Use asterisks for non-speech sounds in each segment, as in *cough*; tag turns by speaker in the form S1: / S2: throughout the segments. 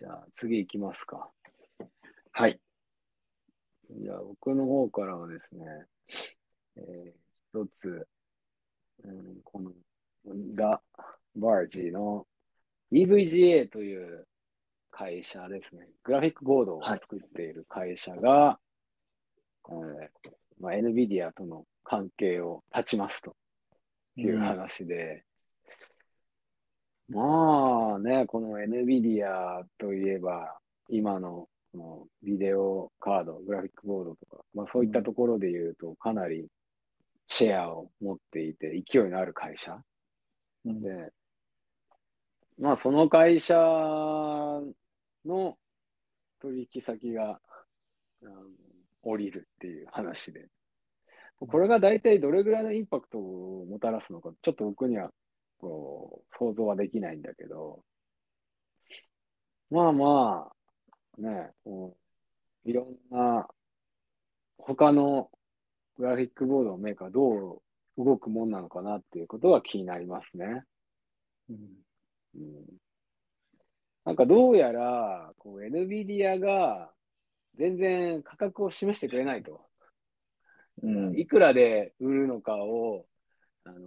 S1: じゃあ次行きますか。
S2: はい。
S1: じゃあ僕の方からはですね、えー一つ、うん、この、ガ・バージーの EVGA という会社ですね。グラフィックボードを作っている会社が、えーまあ、NVIDIA との関係を断ちますという話で、まあね、この NVIDIA といえば、今のこのビデオカード、グラフィックボードとか、まあそういったところで言うと、かなりシェアを持っていて、勢いのある会社。
S2: うん。
S1: で、まあその会社の取引先が、あの降りるっていう話で、これが大体どれぐらいのインパクトをもたらすのか、ちょっと僕にはこう想像はできないんだけど、まあまあ、ね、こういろんな他のグラフィックボードのメーカーどう動くもんなのかなっていうことは気になりますね。
S2: うん。
S1: うん、なんかどうやら、こう NVIDIA が全然価格を示してくれないと。
S2: うん。
S1: いくらで売るのかを、あの、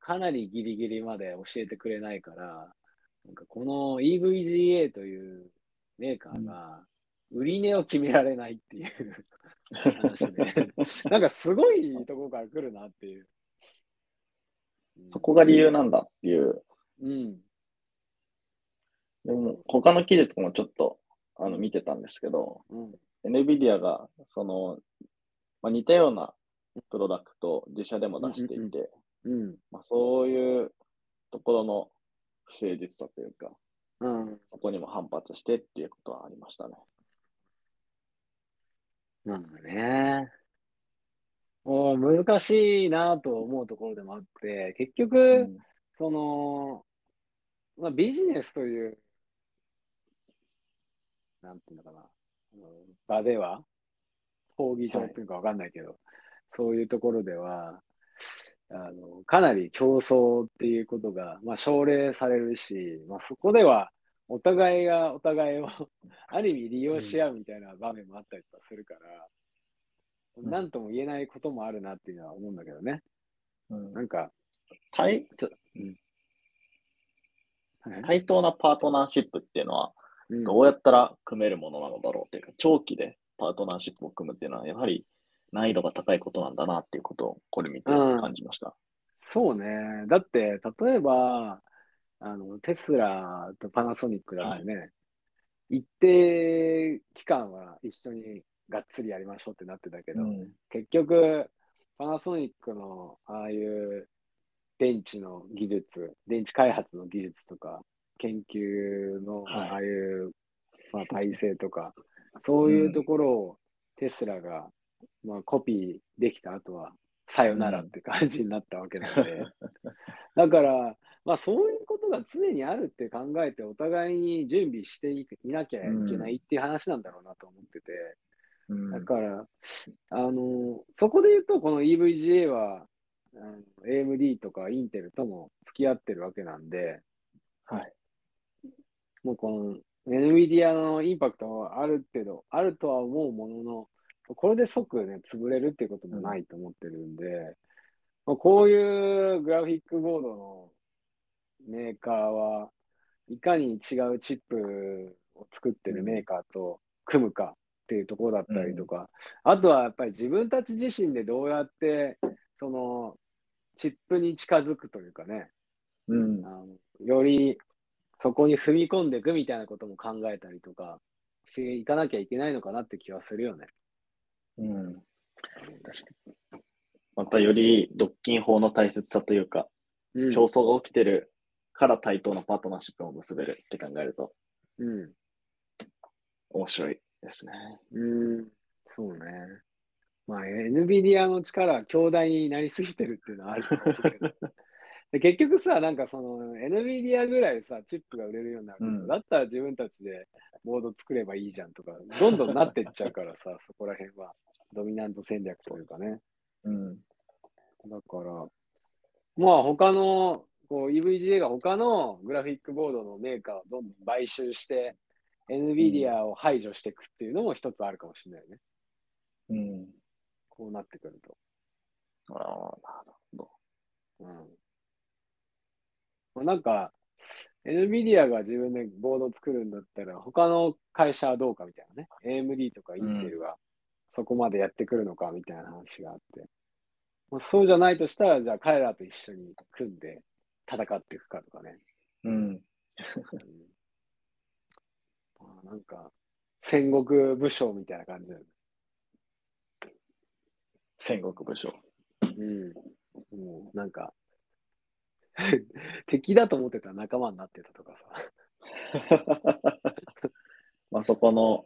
S1: かなりギリギリまで教えてくれないから、なんかこの EVGA というメーカーが売り値を決められないっていう話で、*laughs* なんかすごいところから来るなっていう。うん
S2: そこが理由なんだっていう。
S1: うん。
S2: でも、他の記事とかもちょっとあの見てたんですけど、
S1: うん。
S2: NVIDIA がその、まあ、似たようなプロダクトを自社でも出していて、
S1: うん。
S2: まあ、そういうところの不誠実さというか、
S1: うん。
S2: そこにも反発してっていうことはありましたね。
S1: なんかね。もう難しいなと思うところでもあって、結局、
S2: うん
S1: その、まあ、ビジネスという、なんていうのかな、うん場では、講義場っていうかわかんないけど、そういうところでは、あの、かなり競争っていうことが、まあ、奨励されるし、まあ、そこでは、お互いがお互いを *laughs* ある意味利用し合うみたいな場面もあったりとかするから、
S2: ん。
S1: なんとも言えないこともあるなっていうのは思うんだけどね。
S2: うん。
S1: なんか、
S2: 対
S1: はい。
S2: 対等なパートナーシップっていうのは、
S1: うん。
S2: どうやったら組めるものなのだろうっていうか、長期でパートナーシップを組むっていうのは、やはり難易度が高いことなんだなっていうことを、これ見て
S1: うん
S2: 感じました。
S1: そうね。だって、例えば、あの、テスラとパナソニックだってね、一定期間は一緒にがっつりやりましょうってなってたけど、
S2: うん
S1: 結局、パナソニックのああいう電池の技術、電池開発の技術とか、研究の
S2: はい
S1: ああいう、まあ、体制とか、そういうところをテスラが、まあ、コピーできた後は、さよならって感じになったわけなので、*laughs* だから、まあ、そういうことが常にあるって考えて、お互いに準備していいなきゃいけないっていう話なんだろうなと思ってて、
S2: うん。
S1: だから、あの、そこで言うと、この EVGA は、AMD とかインテルとも付き合ってるわけなんで、
S2: はい。
S1: もうこの NVIDIA のインパクトはある程度、あるとは思うものの、これで即ね、潰れるっていうこともないと思ってるんで、まあ、こういうグラフィックボードのメーカーはいかに違うチップを作ってるメーカーと組むかっていうところだったりとか、あとはやっぱり自分たち自身でどうやってそのチップに近づくというかね、
S2: うん
S1: あ。のよりそこに踏み込んでいくみたいなことも考えたりとかしていかなきゃいけないのかなって気はするよね。
S2: うん。確かに。またより独禁法の大切さというか、
S1: うん
S2: 競争が起きてるから対等なパートナーシップを結べるって考えると
S1: うん。
S2: 面白いですね。
S1: うん。そうね。まあ、NVIDIA の力は強大になりすぎてるっていうのはあると思うけど。*laughs* で結局さ、なんかその NVIDIA ぐらいさ、チップが売れるようになる
S2: うん
S1: だったら自分たちでボード作ればいいじゃんとか、どんどんなってっちゃうからさ、*laughs* そこら辺は。ドミナント戦略というかね。
S2: うん。
S1: だから、まあ他の、こう EVGA が他のグラフィックボードのメーカーをどんどん買収して NVIDIA を排除していくっていうのも一つあるかもしれないね。
S2: うん。
S1: こうなってくると。
S2: ああ、なるほど。
S1: うん。まあなんか、NVIDIA が自分でボードを作るんだったら、他の会社はどうかみたいなね。AMD とか Intel がそこまでやってくるのかみたいな話があって。まあ、そうじゃないとしたら、じゃあ彼らと一緒に組んで戦っていくかとかね。
S2: うん。
S1: うんまあなんか、戦国武将みたいな感じだよね。
S2: 戦国武将。
S1: うん。もう、なんか、*laughs* 敵だと思ってたら仲間になってたとかさ。*laughs*
S2: まあそこの、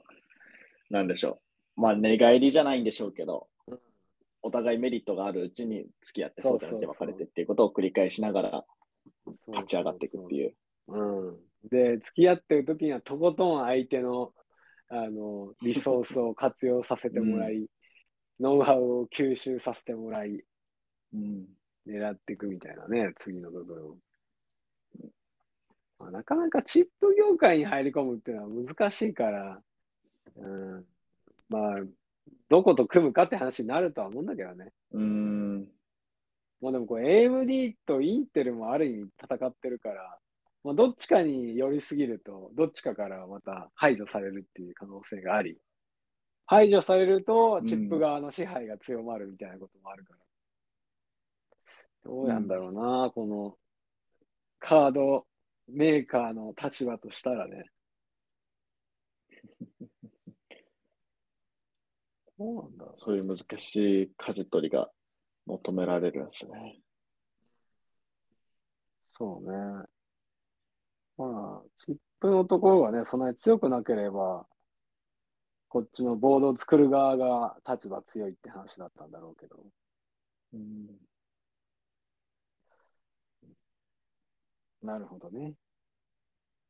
S2: なんでしょう。まあ寝返りじゃないんでしょうけど、
S1: うん
S2: お互いメリットがあるうちに付き合って、
S1: そ
S2: そううじゃなくて別れてっていうことを繰り返しながら立ち上がっていくっていう。
S1: うん。で、付き合ってる時にはとことん相手の、あの、リソースを活用させてもらい、*laughs* ノウハウを吸収させてもらい、
S2: うん。
S1: 狙っていくみたいなね、次の部分を。まあ、なかなかチップ業界に入り込むっていうのは難しいから、うん、まあ、どこと組むかって話になるとは思うんだけどね。
S2: うん。
S1: まあでもこれ AMD とインテルもある意味戦ってるから、まあ、どっちかに寄りすぎると、どっちかからまた排除されるっていう可能性があり、排除されるとチップ側の支配が強まるみたいなこともあるから。どうなんだろうな、このカードメーカーの立場としたらね。*laughs* どうなんだ
S2: そういう難しい舵取りが求められるんですね。
S1: そうね。まあ、チップのところがね、そんなに強くなければ、こっちのボードを作る側が立場強いって話だったんだろうけど。
S2: うん。
S1: なるほどね。